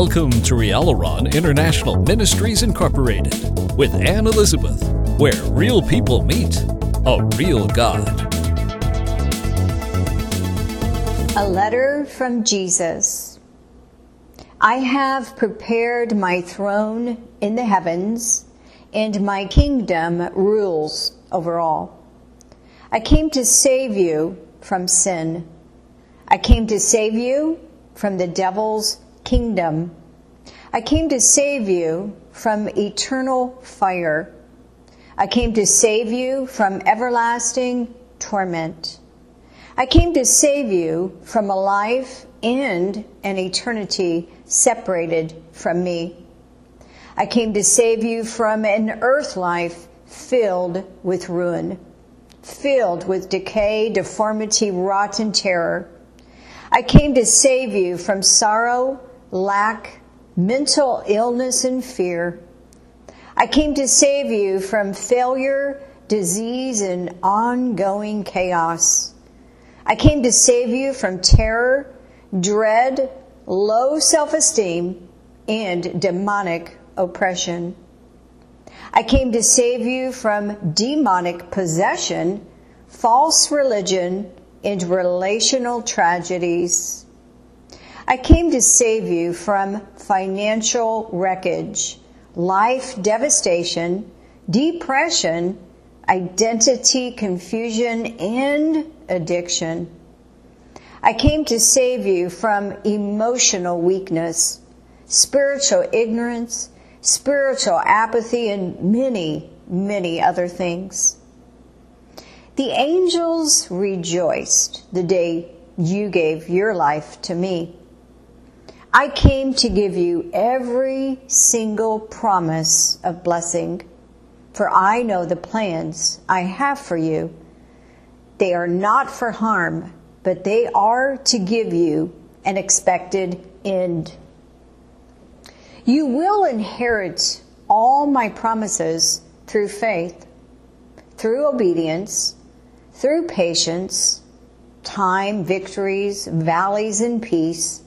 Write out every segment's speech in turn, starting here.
Welcome to Rialaron International Ministries Incorporated with Anne Elizabeth, where real people meet a real God. A letter from Jesus. I have prepared my throne in the heavens, and my kingdom rules over all. I came to save you from sin. I came to save you from the devil's kingdom. I came to save you from eternal fire. I came to save you from everlasting torment. I came to save you from a life and an eternity separated from me. I came to save you from an earth life filled with ruin, filled with decay, deformity, rot, and terror. I came to save you from sorrow lack, mental illness, and fear. I came to save you from failure, disease, and ongoing chaos. I came to save you from terror, dread, low self esteem, and demonic oppression. I came to save you from demonic possession, false religion, and relational tragedies. I came to save you from financial wreckage, life devastation, depression, identity confusion, and addiction. I came to save you from emotional weakness, spiritual ignorance, spiritual apathy, and many, many other things. The angels rejoiced the day you gave your life to me. I came to give you every single promise of blessing, for I know the plans I have for you. They are not for harm, but they are to give you an expected end. You will inherit all my promises through faith, through obedience, through patience, time, victories, valleys, and peace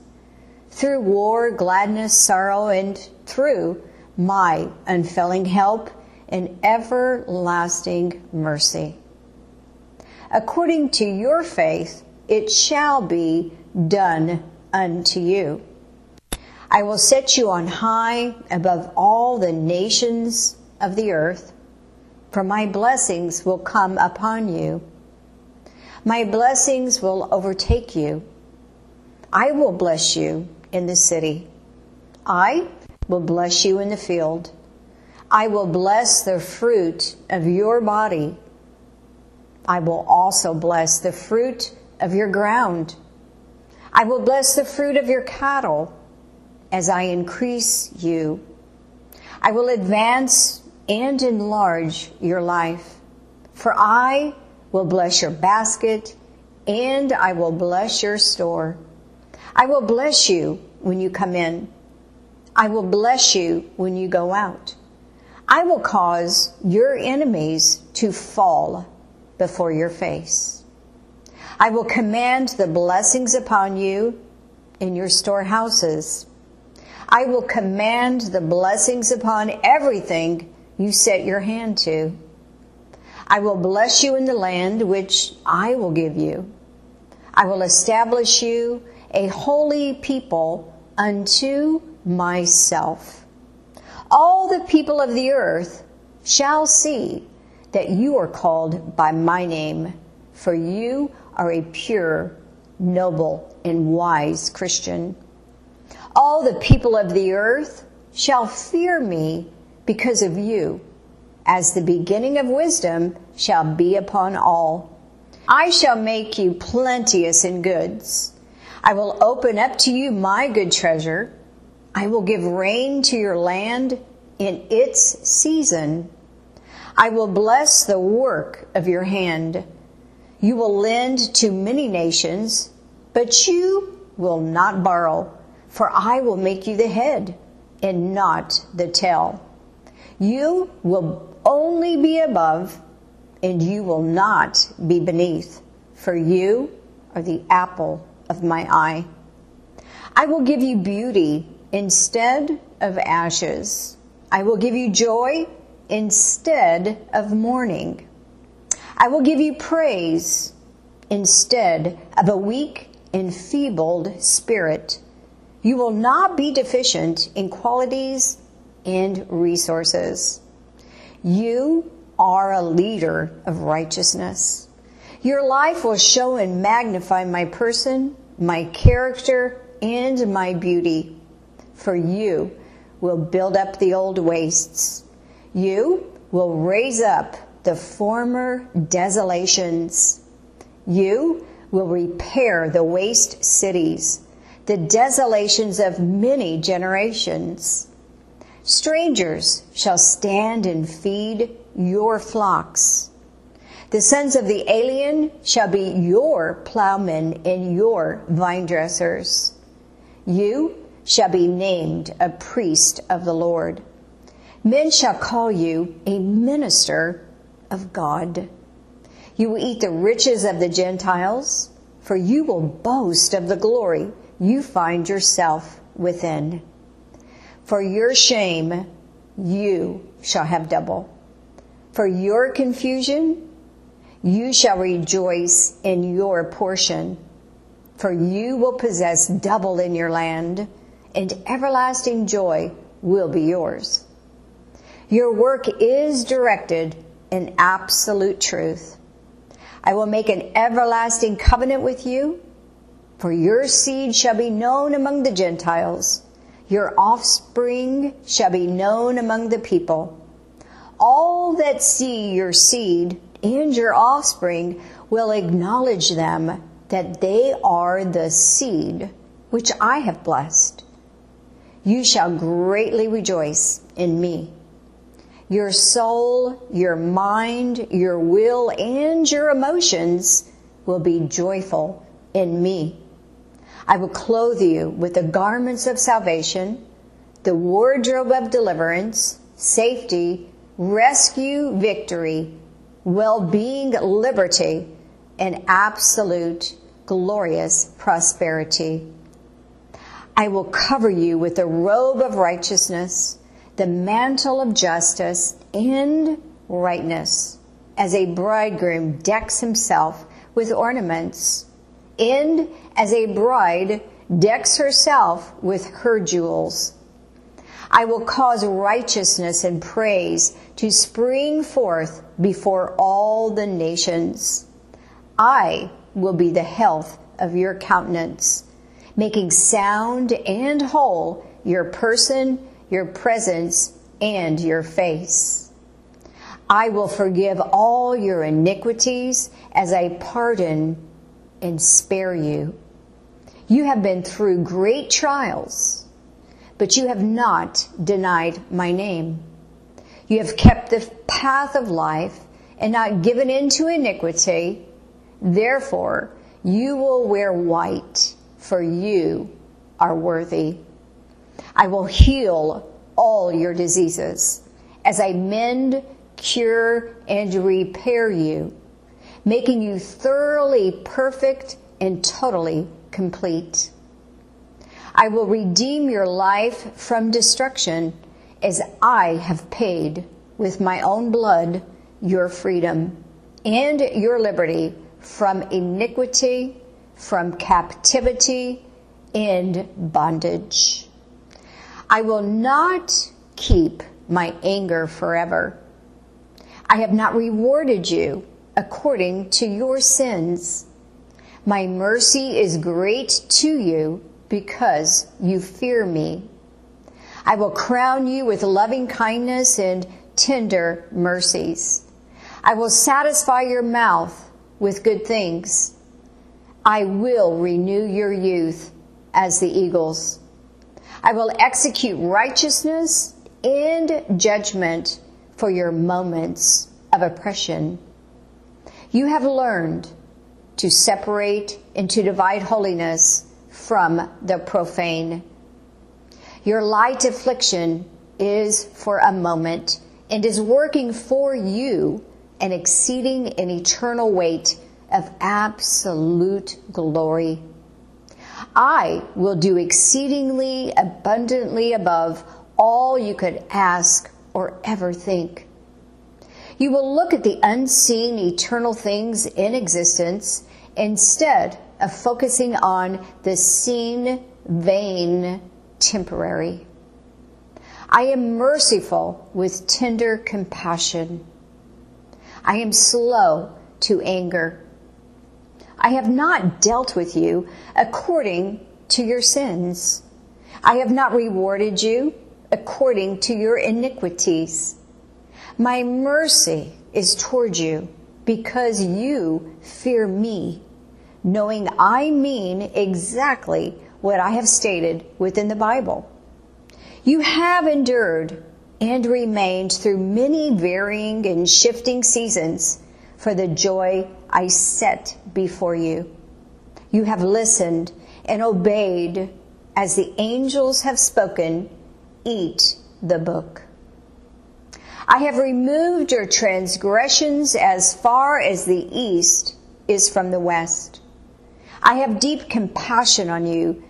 through war, gladness, sorrow, and through my unfailing help and everlasting mercy. According to your faith, it shall be done unto you. I will set you on high above all the nations of the earth, for my blessings will come upon you. My blessings will overtake you. I will bless you in the city. I will bless you in the field. I will bless the fruit of your body. I will also bless the fruit of your ground. I will bless the fruit of your cattle as I increase you. I will advance and enlarge your life. For I will bless your basket and I will bless your store. I will bless you when you come in. I will bless you when you go out. I will cause your enemies to fall before your face. I will command the blessings upon you in your storehouses. I will command the blessings upon everything you set your hand to. I will bless you in the land which I will give you. I will establish you a holy people unto myself. All the people of the earth shall see that you are called by my name, for you are a pure, noble, and wise Christian. All the people of the earth shall fear me because of you, as the beginning of wisdom shall be upon all. I shall make you plenteous in goods I will open up to you my good treasure. I will give rain to your land in its season. I will bless the work of your hand. You will lend to many nations, but you will not borrow, for I will make you the head and not the tail. You will only be above, and you will not be beneath, for you are the apple of my eye. I will give you beauty instead of ashes. I will give you joy instead of mourning. I will give you praise instead of a weak, enfeebled spirit. You will not be deficient in qualities and resources. You are a leader of righteousness. Your life will show and magnify my person, my character, and my beauty. For you will build up the old wastes. You will raise up the former desolations. You will repair the waste cities, the desolations of many generations. Strangers shall stand and feed your flocks. The sons of the alien shall be your plowmen and your vine dressers. You shall be named a priest of the Lord. Men shall call you a minister of God. You will eat the riches of the Gentiles, for you will boast of the glory you find yourself within. For your shame, you shall have double. For your confusion, you shall rejoice in your portion. For you will possess double in your land, and everlasting joy will be yours. Your work is directed in absolute truth. I will make an everlasting covenant with you, for your seed shall be known among the Gentiles, your offspring shall be known among the people. All that see your seed and your offspring will acknowledge them that they are the seed which I have blessed. You shall greatly rejoice in me. Your soul, your mind, your will, and your emotions will be joyful in me. I will clothe you with the garments of salvation, the wardrobe of deliverance, safety, rescue, victory, well being, liberty, and absolute glorious prosperity. I will cover you with the robe of righteousness the mantle of justice and rightness, as a bridegroom decks himself with ornaments, and as a bride decks herself with her jewels. I will cause righteousness and praise to spring forth before all the nations. I will be the health of your countenance, making sound and whole your person your presence, and your face. I will forgive all your iniquities as I pardon and spare you. You have been through great trials, but you have not denied my name. You have kept the path of life and not given in to iniquity. Therefore, you will wear white, for you are worthy. I will heal all your diseases as I mend, cure, and repair you, making you thoroughly perfect and totally complete. I will redeem your life from destruction as I have paid with my own blood your freedom and your liberty from iniquity, from captivity, and bondage. I will not keep my anger forever. I have not rewarded you according to your sins. My mercy is great to you because you fear me. I will crown you with loving kindness and tender mercies. I will satisfy your mouth with good things. I will renew your youth as the eagles. I will execute righteousness and judgment for your moments of oppression. You have learned to separate and to divide holiness from the profane. Your light affliction is for a moment and is working for you an exceeding and eternal weight of absolute glory I will do exceedingly abundantly above all you could ask or ever think. You will look at the unseen eternal things in existence instead of focusing on the seen, vain, temporary. I am merciful with tender compassion. I am slow to anger. I have not dealt with you according to your sins. I have not rewarded you according to your iniquities. My mercy is toward you because you fear me, knowing I mean exactly what I have stated within the Bible. You have endured and remained through many varying and shifting seasons for the joy I set before you. You have listened and obeyed as the angels have spoken. Eat the book. I have removed your transgressions as far as the east is from the west. I have deep compassion on you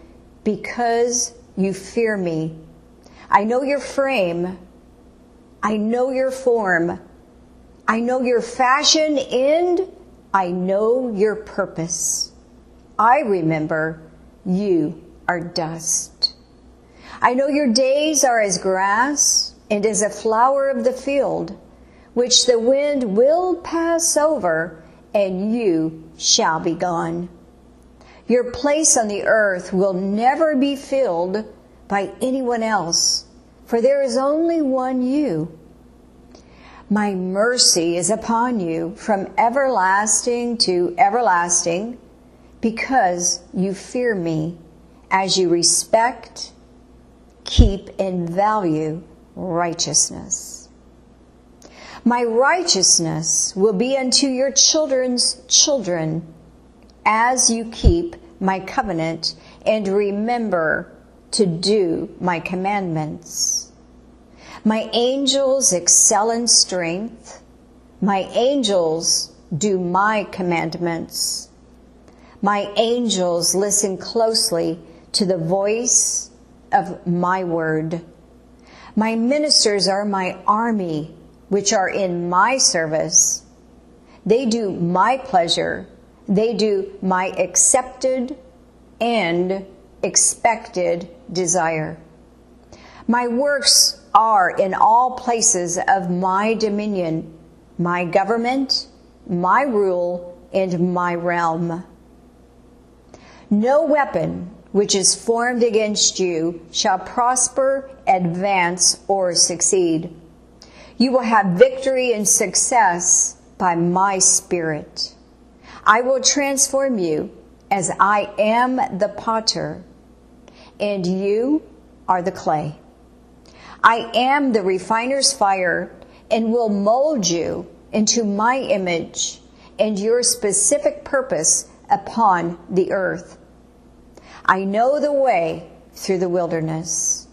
because you fear me. I know your frame. I know your form. I know your fashion and I know your purpose. I remember you are dust. I know your days are as grass and as a flower of the field, which the wind will pass over and you shall be gone. Your place on the earth will never be filled by anyone else, for there is only one you my mercy is upon you from everlasting to everlasting because you fear me as you respect, keep, and value righteousness. My righteousness will be unto your children's children as you keep my covenant and remember to do my commandments. My angels excel in strength. My angels do my commandments. My angels listen closely to the voice of my word. My ministers are my army, which are in my service. They do my pleasure. They do my accepted and expected desire. My works are in all places of my dominion, my government, my rule, and my realm. No weapon which is formed against you shall prosper, advance, or succeed. You will have victory and success by my spirit. I will transform you as I am the potter, and you are the clay. I am the refiner's fire and will mold you into my image and your specific purpose upon the earth. I know the way through the wilderness.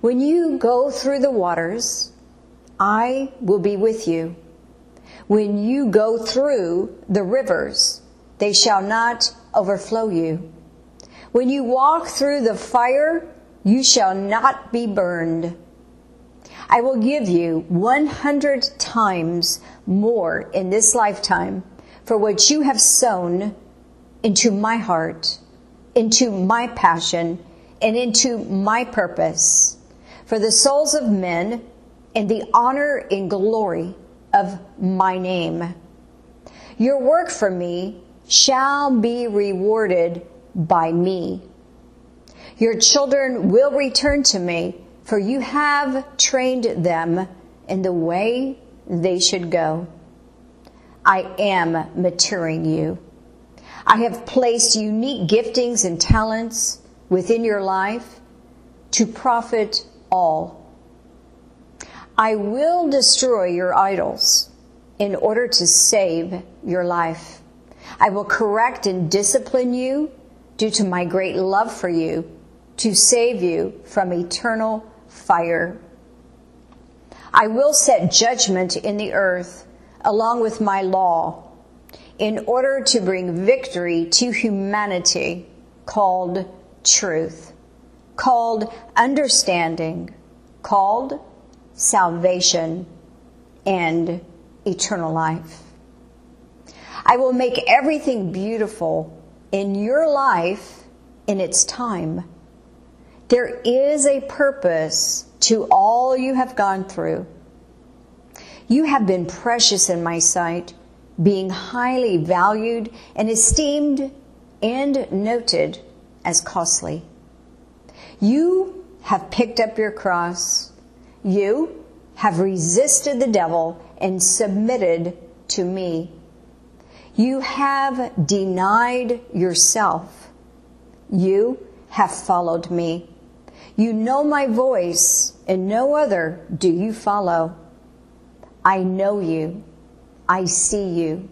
When you go through the waters, I will be with you. When you go through the rivers, they shall not overflow you. When you walk through the fire, you shall not be burned. I will give you 100 times more in this lifetime for what you have sown into my heart, into my passion, and into my purpose for the souls of men and the honor and glory of my name. Your work for me shall be rewarded by me. Your children will return to me, for you have trained them in the way they should go. I am maturing you. I have placed unique giftings and talents within your life to profit all. I will destroy your idols in order to save your life. I will correct and discipline you due to my great love for you to save you from eternal fire. I will set judgment in the earth along with my law in order to bring victory to humanity called truth, called understanding, called salvation, and eternal life. I will make everything beautiful in your life in its time. There is a purpose to all you have gone through. You have been precious in my sight, being highly valued and esteemed and noted as costly. You have picked up your cross. You have resisted the devil and submitted to me. You have denied yourself. You have followed me. You know my voice, and no other do you follow. I know you. I see you.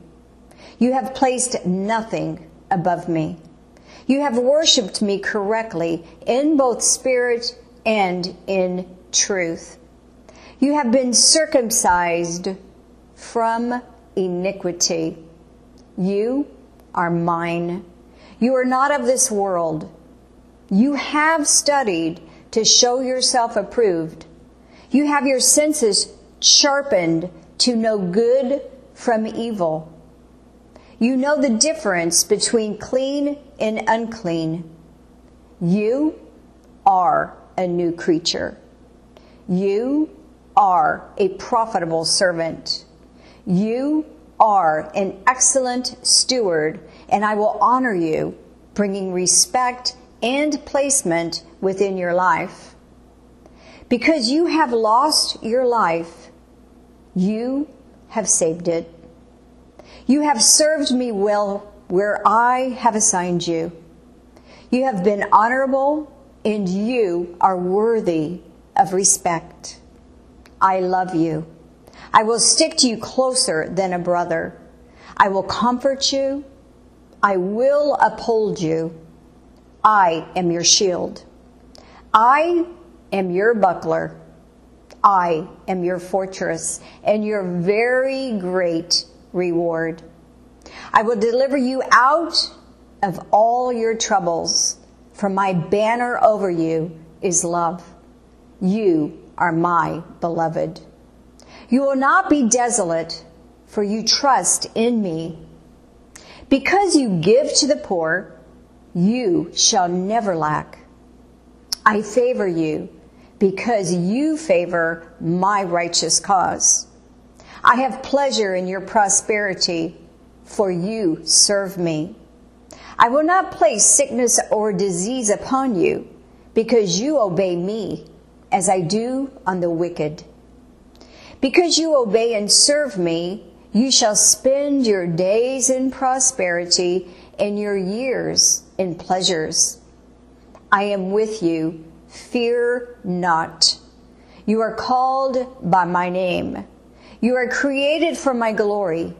You have placed nothing above me. You have worshiped me correctly in both spirit and in truth. You have been circumcised from iniquity. You are mine. You are not of this world. You have studied to show yourself approved. You have your senses sharpened to know good from evil. You know the difference between clean and unclean. You are a new creature. You are a profitable servant. You are an excellent steward, and I will honor you, bringing respect and placement within your life. Because you have lost your life, you have saved it. You have served me well where I have assigned you. You have been honorable and you are worthy of respect. I love you. I will stick to you closer than a brother. I will comfort you. I will uphold you. I am your shield. I am your buckler. I am your fortress and your very great reward. I will deliver you out of all your troubles, for my banner over you is love. You are my beloved. You will not be desolate, for you trust in me. Because you give to the poor, you shall never lack. I favor you because you favor my righteous cause. I have pleasure in your prosperity, for you serve me. I will not place sickness or disease upon you, because you obey me, as I do on the wicked. Because you obey and serve me, you shall spend your days in prosperity and your years in pleasures. I am with you. Fear not. You are called by my name. You are created for my glory.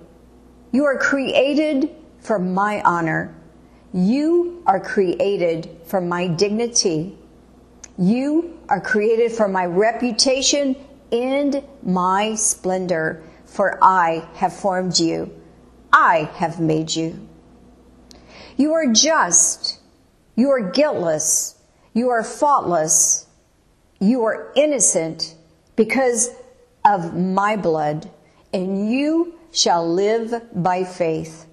You are created for my honor. You are created for my dignity. You are created for my reputation and my splendor, for I have formed you. I have made you. You are just. You are guiltless. You are faultless. You are innocent because of my blood, and you shall live by faith.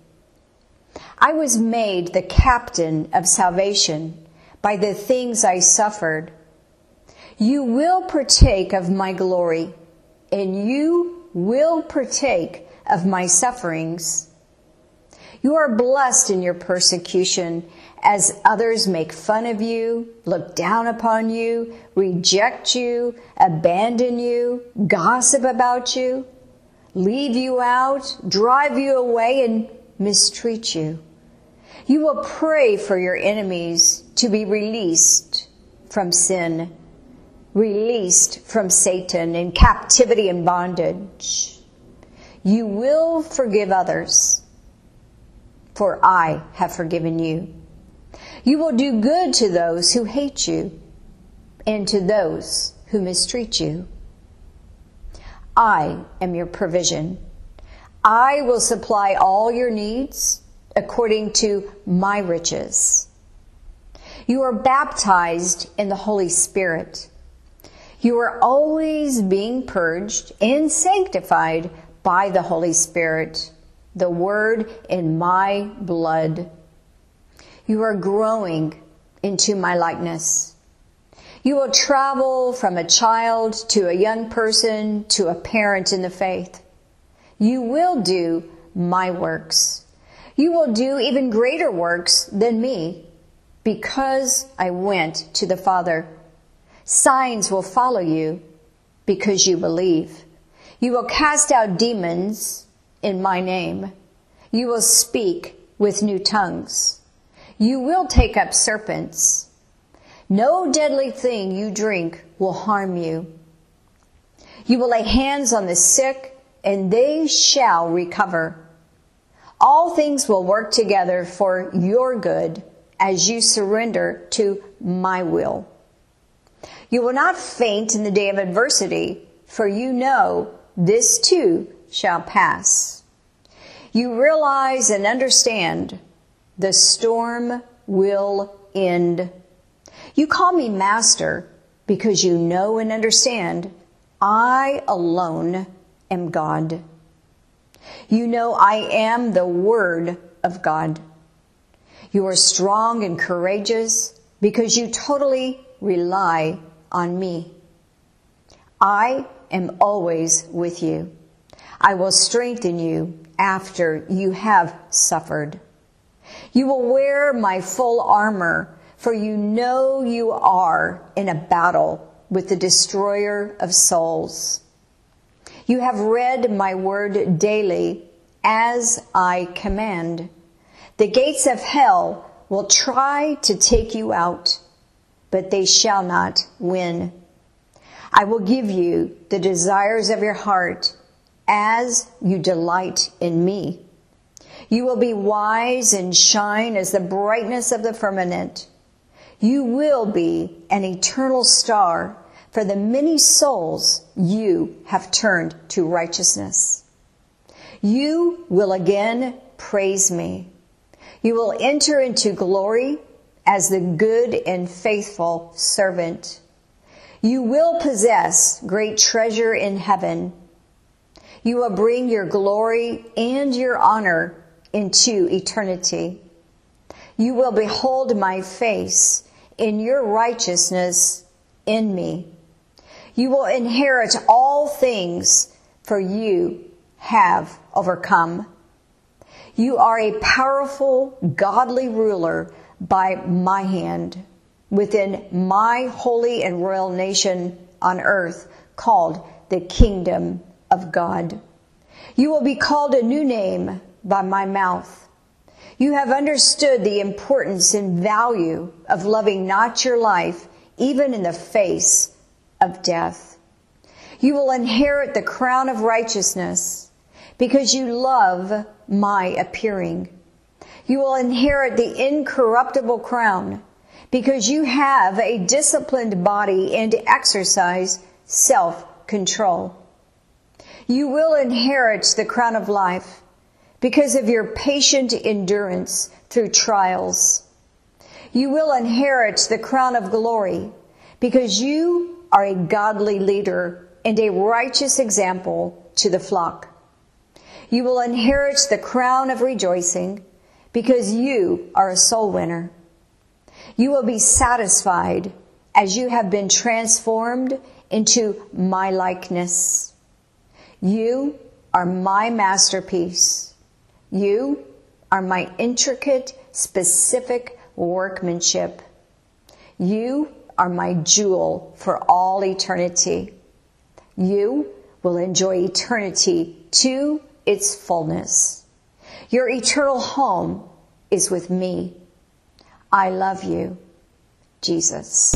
I was made the captain of salvation by the things I suffered. You will partake of my glory, and you will partake of my sufferings. You are blessed in your persecution as others make fun of you, look down upon you, reject you, abandon you, gossip about you, leave you out, drive you away, and mistreat you. You will pray for your enemies to be released from sin released from Satan in captivity and bondage. You will forgive others, for I have forgiven you. You will do good to those who hate you and to those who mistreat you. I am your provision. I will supply all your needs according to my riches You are baptized in the Holy Spirit. You are always being purged and sanctified by the Holy Spirit, the Word in my blood. You are growing into my likeness. You will travel from a child to a young person to a parent in the faith. You will do my works. You will do even greater works than me because I went to the Father. Signs will follow you because you believe. You will cast out demons in my name. You will speak with new tongues. You will take up serpents. No deadly thing you drink will harm you. You will lay hands on the sick and they shall recover. All things will work together for your good as you surrender to my will. You will not faint in the day of adversity, for you know this too shall pass. You realize and understand the storm will end. You call me master because you know and understand I alone am God. You know I am the Word of God. You are strong and courageous because you totally rely on me. I am always with you. I will strengthen you after you have suffered. You will wear my full armor, for you know you are in a battle with the destroyer of souls. You have read my word daily as I command. The gates of hell will try to take you out, but they shall not win. I will give you the desires of your heart as you delight in me. You will be wise and shine as the brightness of the firmament. You will be an eternal star for the many souls you have turned to righteousness. You will again praise me. You will enter into glory as the good and faithful servant. You will possess great treasure in heaven. You will bring your glory and your honor into eternity. You will behold my face in your righteousness in me. You will inherit all things, for you have overcome. You are a powerful, godly ruler by my hand within my holy and royal nation on earth called the kingdom of God. You will be called a new name by my mouth. You have understood the importance and value of loving not your life, even in the face of death. You will inherit the crown of righteousness because you love my appearing. You will inherit the incorruptible crown because you have a disciplined body and exercise self-control. You will inherit the crown of life because of your patient endurance through trials. You will inherit the crown of glory because you are a godly leader and a righteous example to the flock. You will inherit the crown of rejoicing because you are a soul winner. You will be satisfied as you have been transformed into my likeness. You are my masterpiece. You are my intricate, specific workmanship. You are my jewel for all eternity. You will enjoy eternity to its fullness. Your eternal home is with me. I love you, Jesus.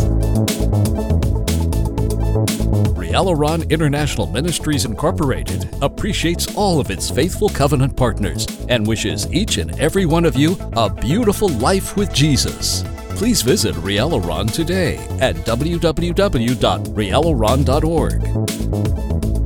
Rialaron International Ministries Incorporated appreciates all of its faithful covenant partners and wishes each and every one of you a beautiful life with Jesus please visit Rialaron today at www.rialaron.org.